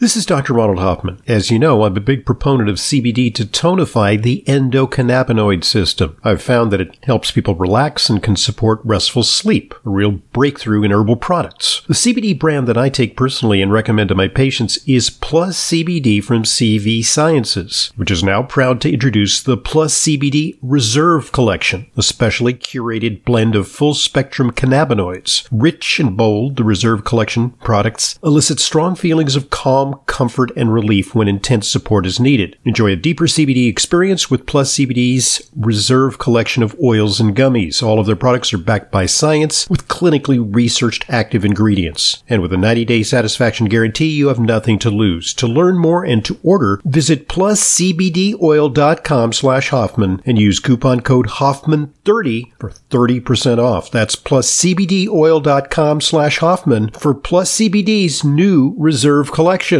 This is Dr. Ronald Hoffman. As you know, I'm a big proponent of CBD to tonify the endocannabinoid system. I've found that it helps people relax and can support restful sleep, a real breakthrough in herbal products. The CBD brand that I take personally and recommend to my patients is Plus CBD from CV Sciences, which is now proud to introduce the Plus CBD Reserve Collection, a specially curated blend of full spectrum cannabinoids. Rich and bold, the Reserve Collection products elicit strong feelings of calm calm, comfort, and relief when intense support is needed. Enjoy a deeper CBD experience with Plus CBD's reserve collection of oils and gummies. All of their products are backed by science with clinically researched active ingredients. And with a 90-day satisfaction guarantee, you have nothing to lose. To learn more and to order, visit pluscbdoil.com slash Hoffman and use coupon code Hoffman30 for 30% off. That's pluscbdoil.com slash Hoffman for Plus CBD's new reserve collection.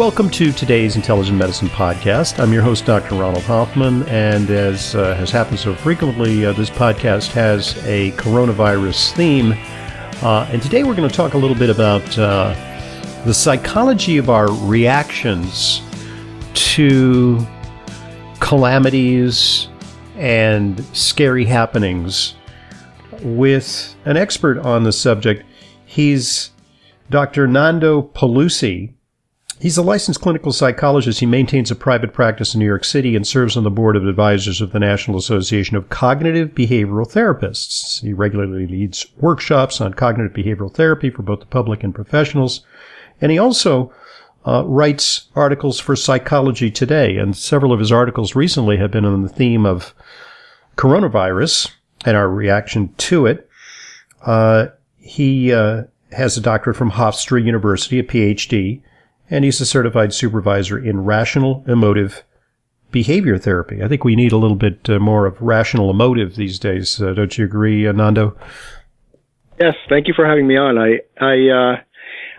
Welcome to today's Intelligent Medicine Podcast. I'm your host, Dr. Ronald Hoffman, and as uh, has happened so frequently, uh, this podcast has a coronavirus theme. Uh, and today we're going to talk a little bit about uh, the psychology of our reactions to calamities and scary happenings with an expert on the subject. He's Dr. Nando Pelusi. He's a licensed clinical psychologist. He maintains a private practice in New York City and serves on the board of advisors of the National Association of Cognitive Behavioral Therapists. He regularly leads workshops on cognitive behavioral therapy for both the public and professionals. And he also uh, writes articles for Psychology Today, and several of his articles recently have been on the theme of coronavirus and our reaction to it. Uh, he uh, has a doctorate from Hofstra University, a PhD, and he's a certified supervisor in rational emotive behavior therapy. I think we need a little bit uh, more of rational emotive these days. Uh, don't you agree, Nando? Yes, thank you for having me on. I I uh,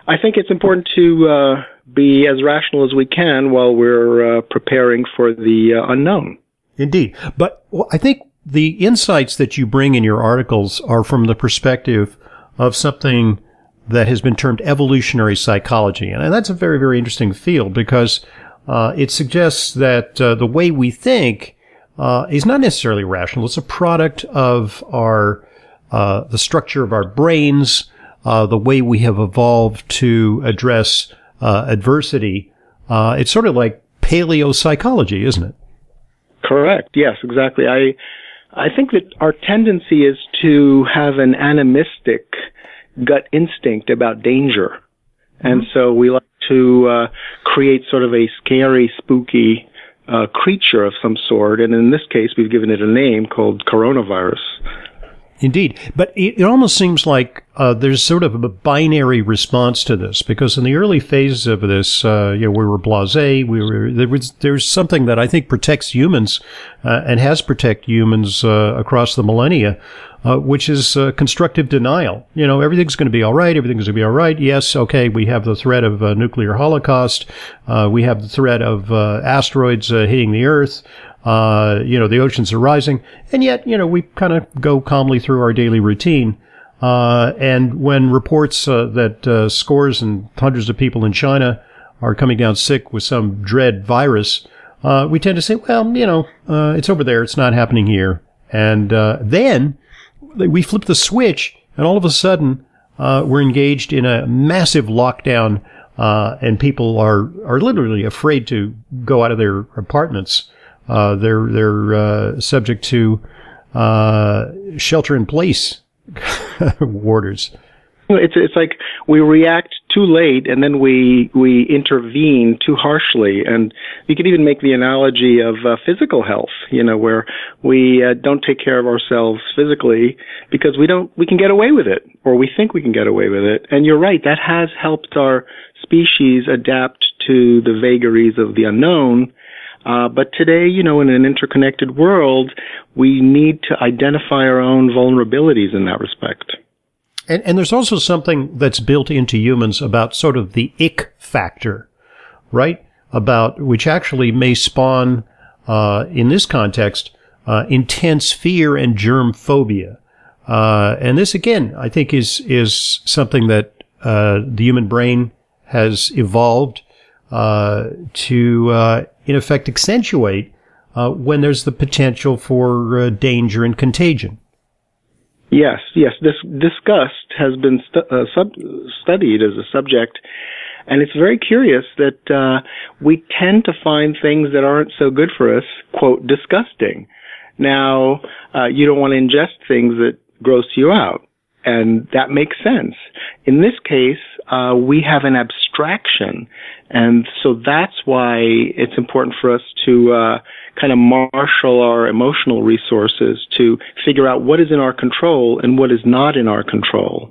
I think it's important to uh, be as rational as we can while we're uh, preparing for the uh, unknown. Indeed. But I think the insights that you bring in your articles are from the perspective of something that has been termed evolutionary psychology. And that's a very, very interesting field because uh, it suggests that uh, the way we think uh, is not necessarily rational. It's a product of our the structure of our brains, uh, the way we have evolved to address uh, adversity. Uh, it's sort of like paleo psychology, isn't it? Correct. Yes, exactly. I I think that our tendency is to have an animistic gut instinct about danger, and so we like to uh, create sort of a scary, spooky uh, creature of some sort. And in this case, we've given it a name called coronavirus. Indeed. But it, it almost seems like uh, there's sort of a binary response to this because in the early phases of this, uh, you know, we were blasé. We were there was there's something that I think protects humans uh, and has protected humans uh, across the millennia, uh, which is uh, constructive denial. You know, everything's going to be all right. Everything's going to be all right. Yes, okay. We have the threat of a nuclear holocaust. we have the threat of asteroids hitting the Earth. Uh, you know, the oceans are rising, and yet, you know, we kind of go calmly through our daily routine. Uh, and when reports uh, that uh, scores and hundreds of people in China are coming down sick with some dread virus, uh, we tend to say, well, you know, uh, it's over there. It's not happening here. And then we flip the switch, and all of a sudden, we're engaged in a massive lockdown, and people are, are literally afraid to go out of their apartments. Uh, they're they're uh, subject to uh, shelter in place orders. It's it's like we react too late and then we we intervene too harshly, and you could even make the analogy of uh, physical health. You know, where we uh, don't take care of ourselves physically because we don't we can get away with it, or we think we can get away with it. And you're right, that has helped our species adapt to the vagaries of the unknown uh, but today, you know, in an interconnected world, we need to identify our own vulnerabilities in that respect. And, and there's also something that's built into humans about sort of the ick factor, right? About which actually may spawn, uh, in this context, uh, intense fear and germ phobia. Uh, and this again, I think is, is something that, uh, the human brain has evolved, uh, to, uh, in effect accentuate, when there's the potential for danger and contagion. Yes, yes. This disgust has been stu- uh, sub- studied as a subject, and it's very curious that uh, we tend to find things that aren't so good for us, quote, disgusting. Now, uh, you don't want to ingest things that gross you out, and that makes sense. In this case, uh, we have an abstraction, and so that's why it's important for us to uh, kind of marshal our emotional resources to figure out what is in our control and what is not in our control.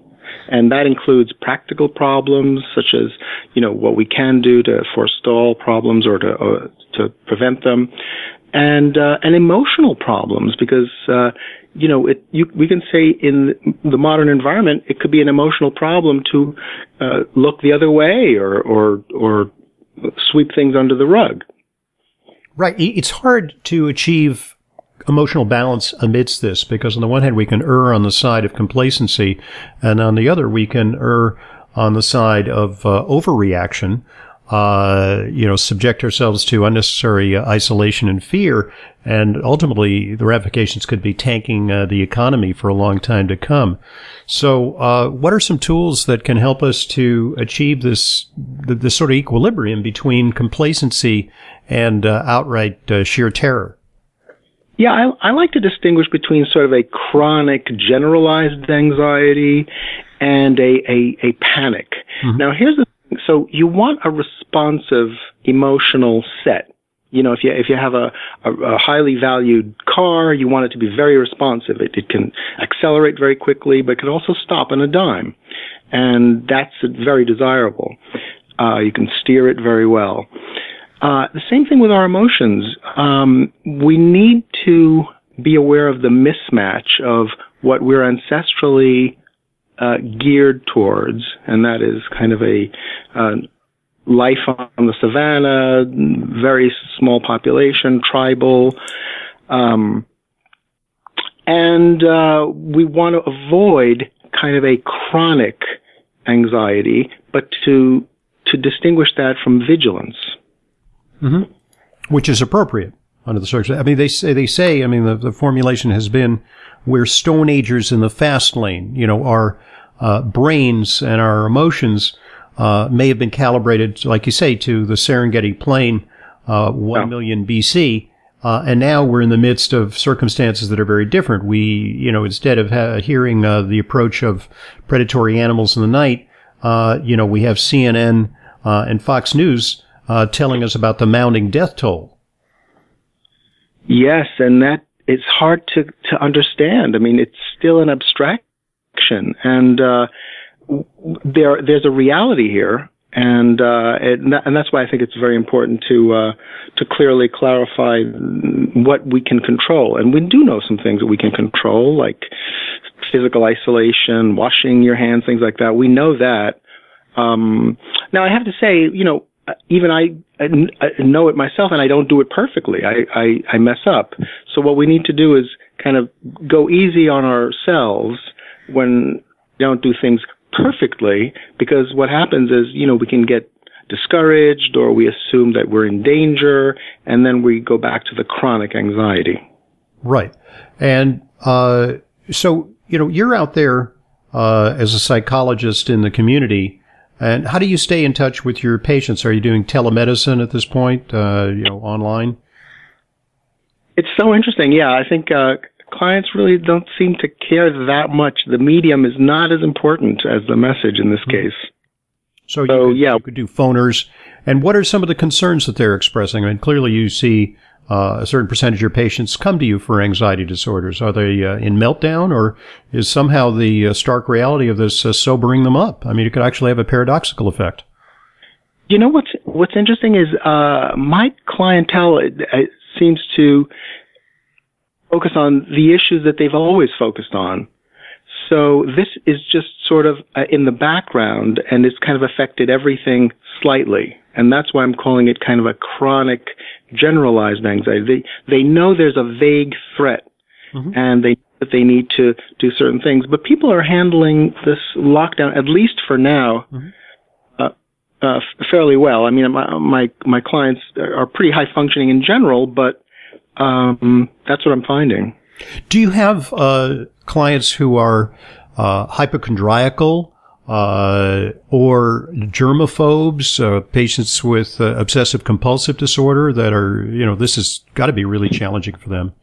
And that includes practical problems such as, you know, what we can do to forestall problems or to, to prevent them. And, uh, and emotional problems because, uh, you know, it, you, we can say in the modern environment, it could be an emotional problem to, uh, look the other way or, or, or sweep things under the rug. Right. It's hard to achieve emotional balance amidst this because on the one hand we can err on the side of complacency and on the other we can err on the side of uh, overreaction uh, you know, subject ourselves to unnecessary uh, isolation and fear, and ultimately the ramifications could be tanking uh, the economy for a long time to come. So, uh, what are some tools that can help us to achieve this this sort of equilibrium between complacency and uh, outright sheer terror? Yeah, I, I like to distinguish between sort of a chronic generalized anxiety and a, a, a panic. Mm-hmm. Now, here's the thing. so you want a responsive emotional set. You know, if you if you have a, a, a highly valued car, you want it to be very responsive. It, it can accelerate very quickly, but it can also stop on a dime, and that's very desirable. Uh, you can steer it very well. Uh, the same thing with our emotions. Um, we need to be aware of the mismatch of what we're ancestrally uh, geared towards, and that is kind of a uh, life on the savannah, very small population, tribal, um, and uh, we want to avoid kind of a chronic anxiety, but to to distinguish that from vigilance, mm-hmm. which is appropriate under the circumstances. I mean, they say they say. I mean, the, the formulation has been we're Stone Agers in the fast lane. You know, our uh, brains and our emotions uh, may have been calibrated, like you say, to the Serengeti plain uh, 1 million BC. Uh, and now we're in the midst of circumstances that are very different. We, you know, instead of ha- hearing uh, the approach of predatory animals in the night, uh, you know, we have CNN and Fox News telling us about the mounting death toll. Yes, and that it's hard to, to understand. I mean, it's still an abstraction, and uh, there there's a reality here, and uh, it, and that's why I think it's very important to uh, to clearly clarify what we can control, and we do know some things that we can control, like physical isolation, washing your hands, things like that. We know that. Um, now, I have to say, you know, even I, I, know it myself, and I don't do it perfectly. I, I, I mess up. So what we need to do is kind of go easy on ourselves when we don't do things perfectly because what happens is, you know, we can get discouraged or we assume that we're in danger and then we go back to the chronic anxiety. Right. And uh, so, you know, you're out there uh, as a psychologist in the community. And how do you stay in touch with your patients? Are you doing telemedicine at this point, uh, you know, online? It's so interesting. Yeah, I think uh, clients really don't seem to care that much. The medium is not as important as the message in this mm-hmm. case. So, so you could, yeah, you could do phoners. And what are some of the concerns that they're expressing? I mean, clearly you see uh, a certain percentage of your patients come to you for anxiety disorders. Are they uh, in meltdown, or is somehow the uh, stark reality of this uh, sobering them up? I mean, it could actually have a paradoxical effect. You know what's what's interesting is uh, my clientele seems to focus on the issues that they've always focused on. so this is just sort of uh, in the background and it's kind of affected everything slightly. And that's why I'm calling it kind of a chronic generalized anxiety. They, they know there's a vague threat mm-hmm. and they that they need to do certain things, but people are handling this lockdown, at least for now, mm-hmm. uh, uh, fairly well. I mean, my, my, my clients are pretty high functioning in general, but um, that's what I'm finding. Do you have uh, clients who are uh, hypochondriacal uh, or germaphobes, uh, patients with uh, obsessive compulsive disorder that are, you know, this has got to be really challenging for them?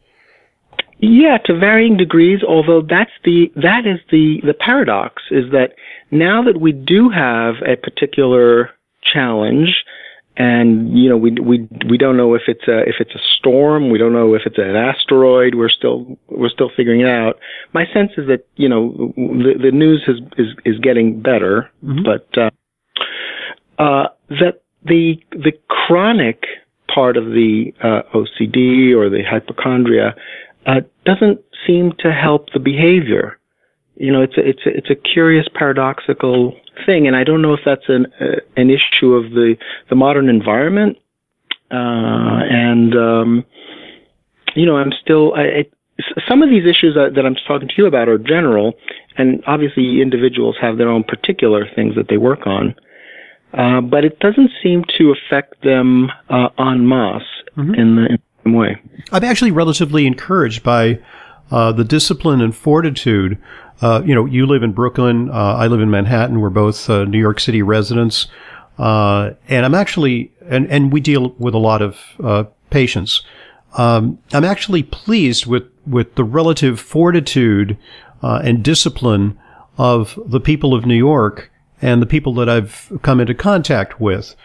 Yeah, to varying degrees, although that's the, that is the, the paradox is that now that we do have a particular challenge, and you know we we we don't know if it's a if it's a storm. We don't know if it's an asteroid. We're still we're still figuring it out. My sense is that you know the the news is is is getting better mm-hmm. but uh, uh, that the the chronic part of the uh, OCD or the hypochondria uh, doesn't seem to help the behavior. You know it's a, it's a, it's a curious paradoxical thing, and I don't know if that's an uh, an issue of the the modern environment. Uh, and um, you know, I'm still I, I, some of these issues that, that I'm talking to you about are general, and obviously individuals have their own particular things that they work on. Uh, but it doesn't seem to affect them uh, en masse mm-hmm. in, the, in the same way. I'm actually relatively encouraged by uh, the discipline and fortitude uh, you know, you live in Brooklyn. Uh, I live in Manhattan. We're both uh, New York City residents. Uh, and I'm actually, and, and we deal with a lot of uh, patients. Um, I'm actually pleased with, with the relative fortitude uh, and discipline of the people of New York and the people that I've come into contact with.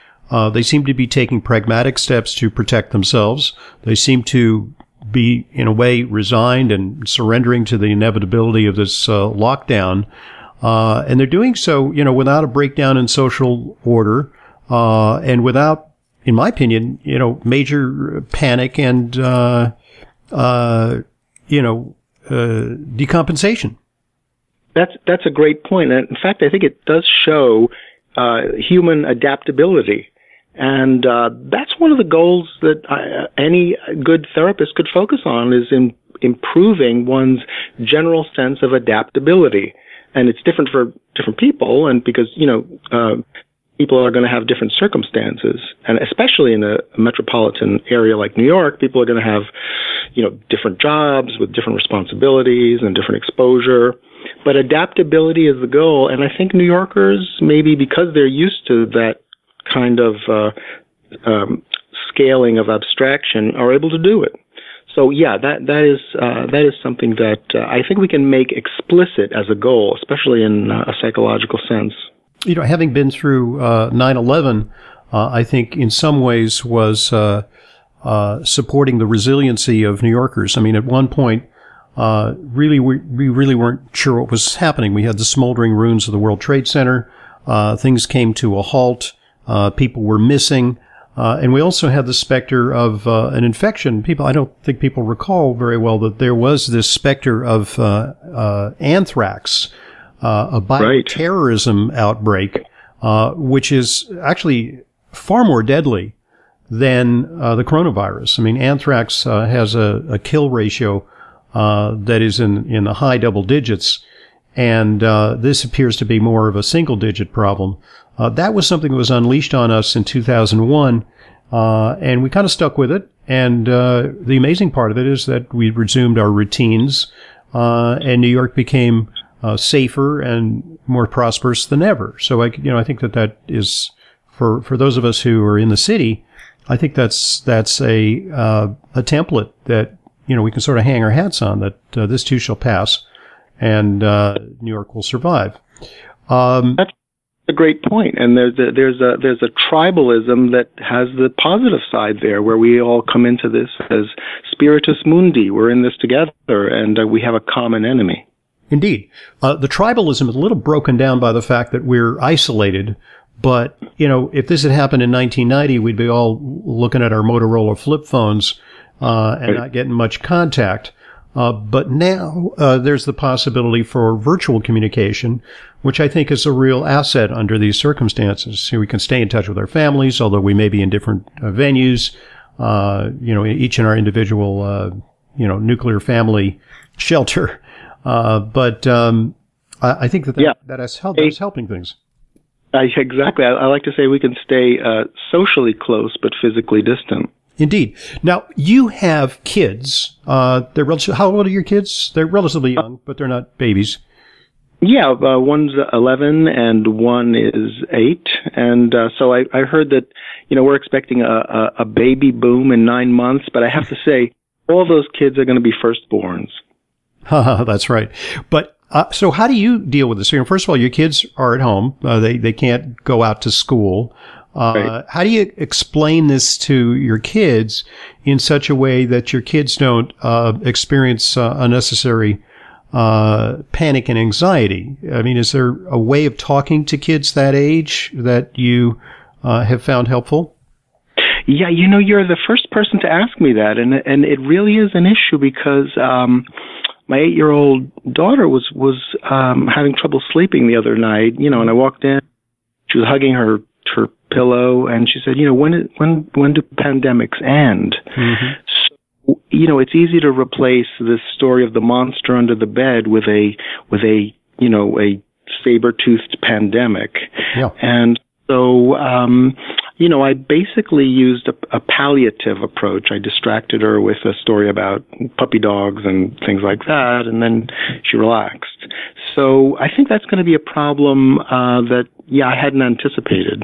they seem to be taking pragmatic steps to protect themselves. They seem to be in a way resigned and surrendering to the inevitability of this uh, lockdown. Uh, and they're doing so, you know, without a breakdown in social order, uh, and without, in my opinion, you know, major panic and, uh, uh, you know, uh, decompensation. That's that's a great point. And in fact, I think it does show human adaptability and uh, that's one of the goals that I, any good therapist could focus on is in improving one's general sense of adaptability. And it's different for different people, and because you know uh, people are going to have different circumstances, and especially in a, a metropolitan area like New York, people are going to have you know different jobs with different responsibilities and different exposure. But adaptability is the goal, and I think New Yorkers, maybe because they're used to that kind of uh, um, scaling of abstraction are able to do it. So yeah, that that is uh, that is something that uh, I think we can make explicit as a goal, especially in uh, a psychological sense. You know, having been through 9/11, uh, uh, I think in some ways was uh, supporting the resiliency of New Yorkers. I mean, at one point, really we, we really weren't sure what was happening. We had the smoldering ruins of the World Trade Center. things came to a halt. Uh, people were missing. Uh, and we also had the specter of uh, an infection. People, I don't think people recall very well that there was this specter of uh, uh, anthrax, uh, a bioterrorism right. outbreak, which is actually far more deadly than the coronavirus. I mean, anthrax has a, a, kill ratio that is in in the high double digits, and this appears to be more of a single digit problem. Uh, that was something that was unleashed on us in 2001, uh, and we kind of stuck with it. And uh, the amazing part of it is that we resumed our routines, uh, and New York became uh, safer and more prosperous than ever. So I, you know, I think that that is for for those of us who are in the city. I think that's that's a uh, a template that you know we can sort of hang our hats on. That this too shall pass, and New York will survive. Um, a great point, and there's a, there's a there's a tribalism that has the positive side there, where we all come into this as spiritus mundi. We're in this together, and uh, we have a common enemy. Indeed, uh, the tribalism is a little broken down by the fact that we're isolated. But you know, if this had happened in 1990, we'd be all looking at our Motorola flip phones uh, and right. not getting much contact. Uh, but now uh, there's the possibility for virtual communication, which I think is a real asset under these circumstances. So we can stay in touch with our families, although we may be in different uh, venues. Uh, you know, each in our individual, uh, you know, nuclear family shelter. Uh, but um, I, I, think that that, yeah. that is, help, that is helping things. exactly. I, I, like to say we can stay socially close but physically distant. Indeed. Now you have kids. Uh, they're relatively, how old are your kids? They're relatively young, but they're not babies. Yeah, uh, one's 11 and one is 8. And uh, so I, I heard that, you know, we're expecting a, a, a baby boom in nine months, but I have to say, all those kids are going to be firstborns. That's right. But uh, so how do you deal with this? First of all, your kids are at home. Uh, they, they can't go out to school. Uh, right. How do you explain this to your kids in such a way that your kids don't uh, experience uh, unnecessary uh, panic and anxiety? I mean, is there a way of talking to kids that age that you uh, have found helpful? Yeah, you know, you're the first person to ask me that, and and it really is an issue because. Um, my eight-year-old daughter was was um, having trouble sleeping the other night, you know, and I walked in. She was hugging her her pillow, and she said, you know, when when when do pandemics end? Mm-hmm. So, you know, it's easy to replace this story of the monster under the bed with a with a you know a saber-toothed pandemic, yeah. and so um, you know, I basically used a, a, palliative approach. I distracted her with a story about puppy dogs and things like that, and then she relaxed. So I think that's going to be a problem uh, that, yeah, I hadn't anticipated.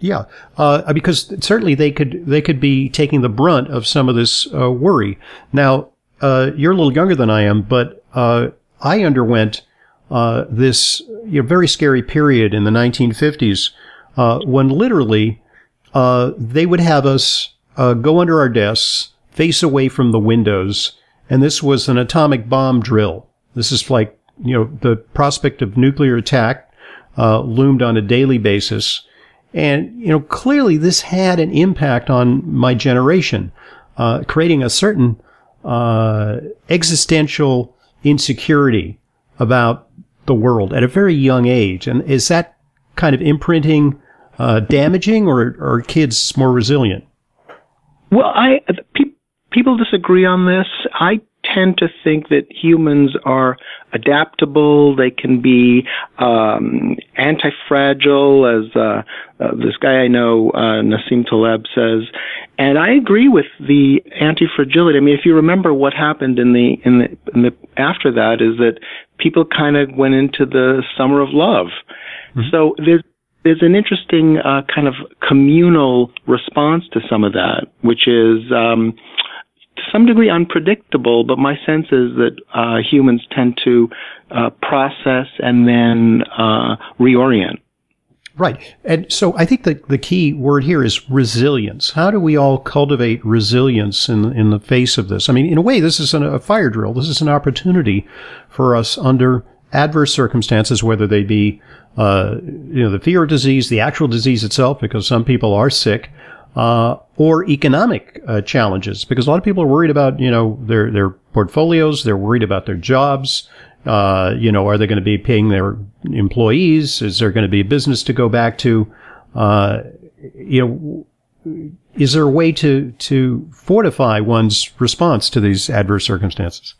Yeah, uh, because certainly they could they could be taking the brunt of some of this uh, worry. Now, uh, you're a little younger than I am, but uh, I underwent uh, this you know, very scary period in the 1950s uh, when literally they would have us go under our desks, face away from the windows, and this was an atomic bomb drill. This is like you know the prospect of nuclear attack loomed on a daily basis. And, you know, clearly this had an impact on my generation, uh, creating a certain uh, existential insecurity about the world at a very young age. And is that kind of imprinting uh, damaging or, are kids more resilient? Well, I pe- people disagree on this. I tend to think that humans are adaptable. They can be um, anti-fragile, as uh, uh, this guy I know, uh, Nassim Taleb, says. And I agree with the anti-fragility. I mean, if you remember what happened in the in the, in the after that, is that people kind of went into the summer of love. Mm-hmm. So there's there's an interesting uh, kind of communal response to some of that, which is um, to some degree unpredictable, but my sense is that uh, humans tend to uh, process and then uh, reorient. Right. And so I think the, the key word here is resilience. How do we all cultivate resilience in, in the face of this? I mean, in a way, this is an, a fire drill. This is an opportunity for us under adverse circumstances, whether they be, uh, you know, the fear of disease, the actual disease itself, because some people are sick, uh, or economic uh, challenges, because a lot of people are worried about you know their their portfolios, they're worried about their jobs. Uh, you know, are they going to be paying their employees? Is there going to be a business to go back to? Uh, you know, is there a way to to fortify one's response to these adverse circumstances?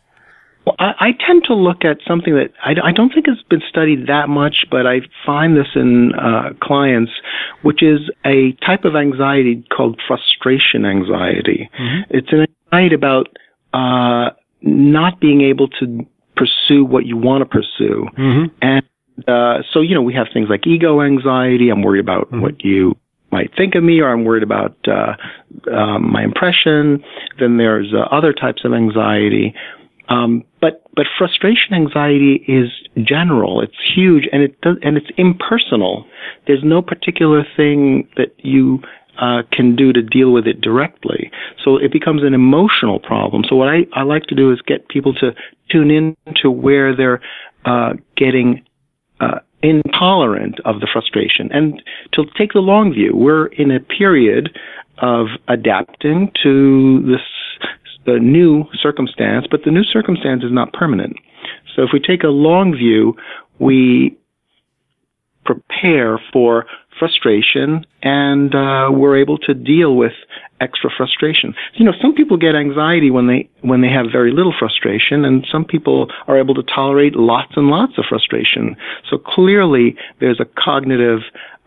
Well, I, I tend to look at something that I, I don't think has been studied that much, but I find this in uh, clients, which is a type of anxiety called frustration anxiety. Mm-hmm. It's an anxiety about uh, not being able to pursue what you want to pursue. Mm-hmm. And uh, so, you know, we have things like ego anxiety. I'm worried about mm-hmm. what you might think of me, or I'm worried about uh, um, my impression. Then there's uh, other types of anxiety um, but but frustration anxiety is general. It's huge, and it does, and it's impersonal. There's no particular thing that you uh, can do to deal with it directly. So it becomes an emotional problem. So what I, I like to do is get people to tune in to where they're uh, getting uh, intolerant of the frustration and to take the long view. We're in a period of adapting to this the new circumstance, but the new circumstance is not permanent. So if we take a long view, we prepare for frustration and uh, we're able to deal with extra frustration. You know, some people get anxiety when they when they have very little frustration, and some people are able to tolerate lots and lots of frustration. So clearly, there's a cognitive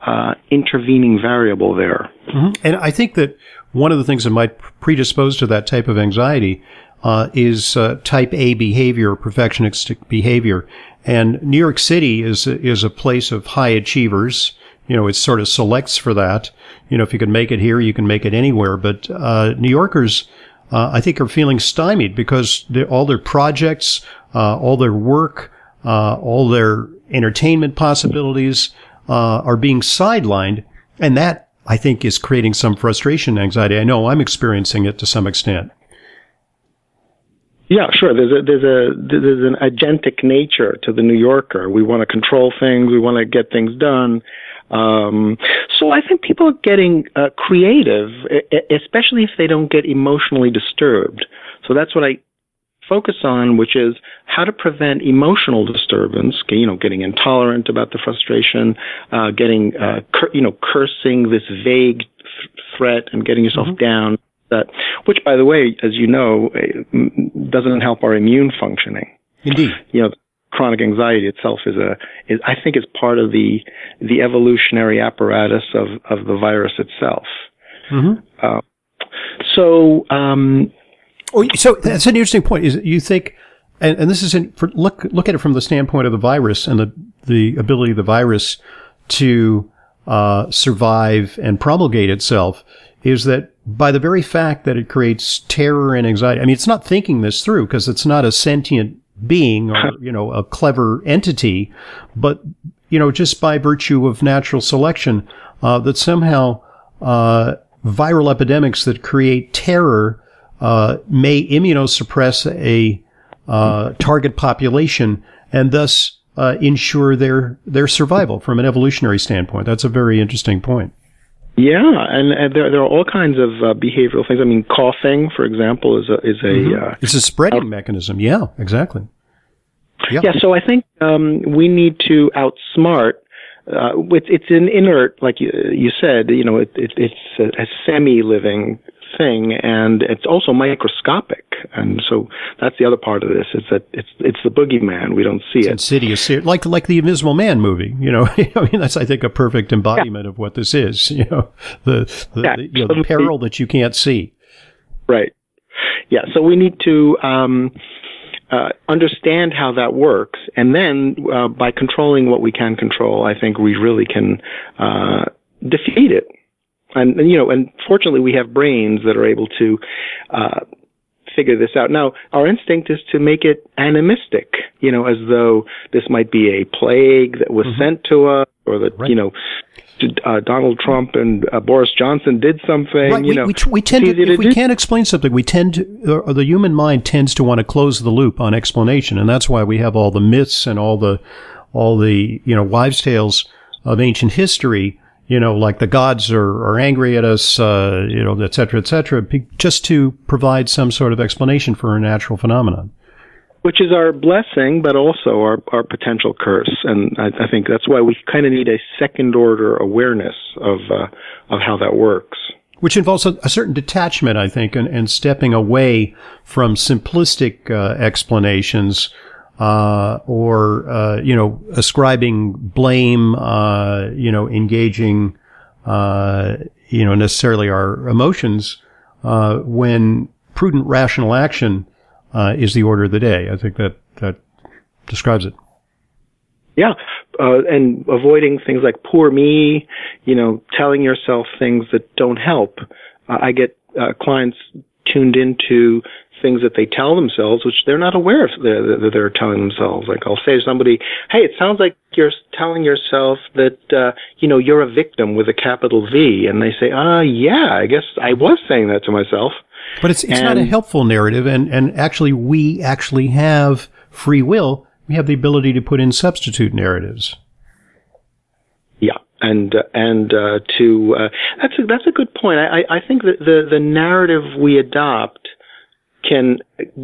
uh, intervening variable there. Mm-hmm. And I think that one of the things that might predispose to that type of anxiety uh, is uh, type A behavior, perfectionistic behavior. And New York City is is a place of high achievers. You know, it sort of selects for that. You know, if you can make it here, you can make it anywhere. But uh, New Yorkers, uh, I think, are feeling stymied because all their projects, uh, all their work, uh, all their entertainment possibilities are being sidelined, and that I think is creating some frustration, and anxiety. I know I'm experiencing it to some extent. Yeah, sure. There's a there's a there's an agentic nature to the New Yorker. We want to control things. We want to get things done. Um, so I think people are getting uh, creative, especially if they don't get emotionally disturbed. So that's what I focus on, which is how to prevent emotional disturbance. You know, getting intolerant about the frustration, uh, getting uh, cur- you know cursing this vague th- threat, and getting yourself mm-hmm. down that, which, by the way, as you know, eh, doesn't help our immune functioning. Indeed. You know, chronic anxiety itself is a is I think is part of the the evolutionary apparatus of of the virus itself. Mm-hmm. Uh, so. Um, oh, so that's an interesting point. Is you think, and, and this is in, for, look look at it from the standpoint of the virus and the the ability of the virus to uh, survive and promulgate itself is that by the very fact that it creates terror and anxiety, I mean, it's not thinking this through because it's not a sentient being or, you know, a clever entity, but, you know, just by virtue of natural selection, uh, that somehow, uh, viral epidemics that create terror, uh, may immunosuppress a, uh, target population and thus, uh, ensure their, their survival from an evolutionary standpoint. That's a very interesting point. Yeah, and, and there there are all kinds of uh, behavioral things. I mean, coughing, for example, is a is a mm-hmm. uh, it's a spreading mechanism. Yeah, exactly. Yeah. yeah. So I think um, we need to outsmart. Uh, it's it's an inert, like you, you said. You know, it, it, it's a, a semi-living thing, and it's also microscopic. And so that's the other part of this is that it's it's the boogeyman. We don't see it's it. Insidious, like like the Invisible Man movie. You know, I mean that's I think a perfect embodiment yeah. of what this is. You know, the the, yeah, the, you know, the peril that you can't see. Right. Yeah. So we need to. Um, uh, understand how that works, and then uh, by controlling what we can control, I think we really can uh, defeat it and, and, you know, and fortunately, we have brains that are able to uh, figure this out. Now, our instinct is to make it animistic, you know, as though this might be a plague that was mm-hmm. sent to us, or that right. you know, uh, Donald Trump and uh, Boris Johnson did something. Right. You we, know, we, we tend to, if we can't explain something, we tend to, or the human mind tends to want to close the loop on explanation, and that's why we have all the myths and all the all the you know wives' tales of ancient history you know, like the gods are, are angry at us, uh, you know, et cetera, et cetera, just to provide some sort of explanation for a natural phenomenon. Which is our blessing, but also our, our potential curse. And I, I think that's why we kind of need a second order awareness of, uh, of how that works. Which involves a, a certain detachment, I think, and, and stepping away from simplistic uh, explanations uh, or uh, you know ascribing blame, uh, you know engaging uh, you know necessarily our emotions uh, when prudent rational action uh, is the order of the day. I think that that describes it. Yeah, and avoiding things like "poor me," you know, telling yourself things that don't help. I get clients tuned into things that they tell themselves, which they're not aware of that they're telling themselves. Like I'll say to somebody, "Hey, it sounds like you're telling yourself that uh, you know you're a victim with a capital V," and they say, "Ah, uh, yeah, I guess I was saying that to myself." But it's it's and, not a helpful narrative, and and actually, we actually have free will. We have the ability to put in substitute narratives. Yeah, and uh, and uh, to uh, that's a, that's a good point. I I think that the the narrative we adopt can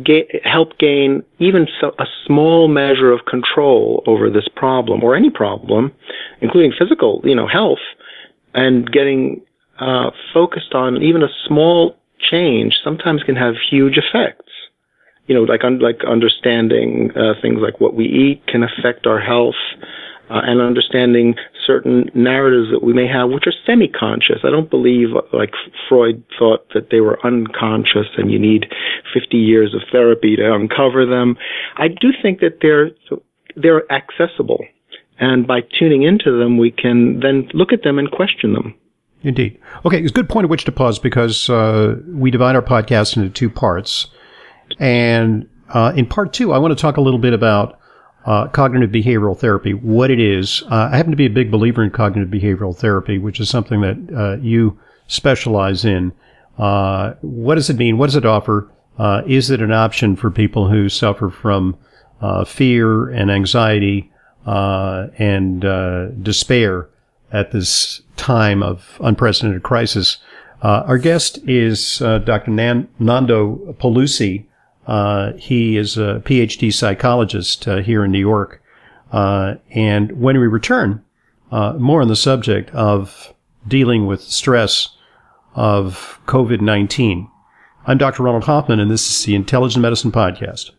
ga- help gain even so, a small measure of control over this problem or any problem, including physical, you know, health, and getting uh, focused on even a small change sometimes can have huge effects. You know, like un- like understanding uh, things like what we eat can affect our health uh, and understanding certain narratives that we may have, which are semi-conscious. I don't believe, like Freud thought, that they were unconscious and you need 50 years of therapy to uncover them. I do think that they're they're accessible, and by tuning into them, we can then look at them and question them. Indeed. Okay, it's a good point at which to pause because uh, we divide our podcast into two parts, and uh, in part two, I want to talk a little bit about uh, cognitive behavioral therapy, what it is. Uh, I happen to be a big believer in cognitive behavioral therapy, which is something that uh, you specialize in. Uh, what does it mean? What does it offer? Uh, is it an option for people who suffer from uh, fear and anxiety and despair at this time of unprecedented crisis? our guest is Dr. Nan- Nando Pelusi. Uh, he is a PhD psychologist uh, here in New York. Uh, and when we return, uh, more on the subject of dealing with stress of COVID 19. I'm Dr. Ronald Hoffman, and this is the Intelligent Medicine Podcast.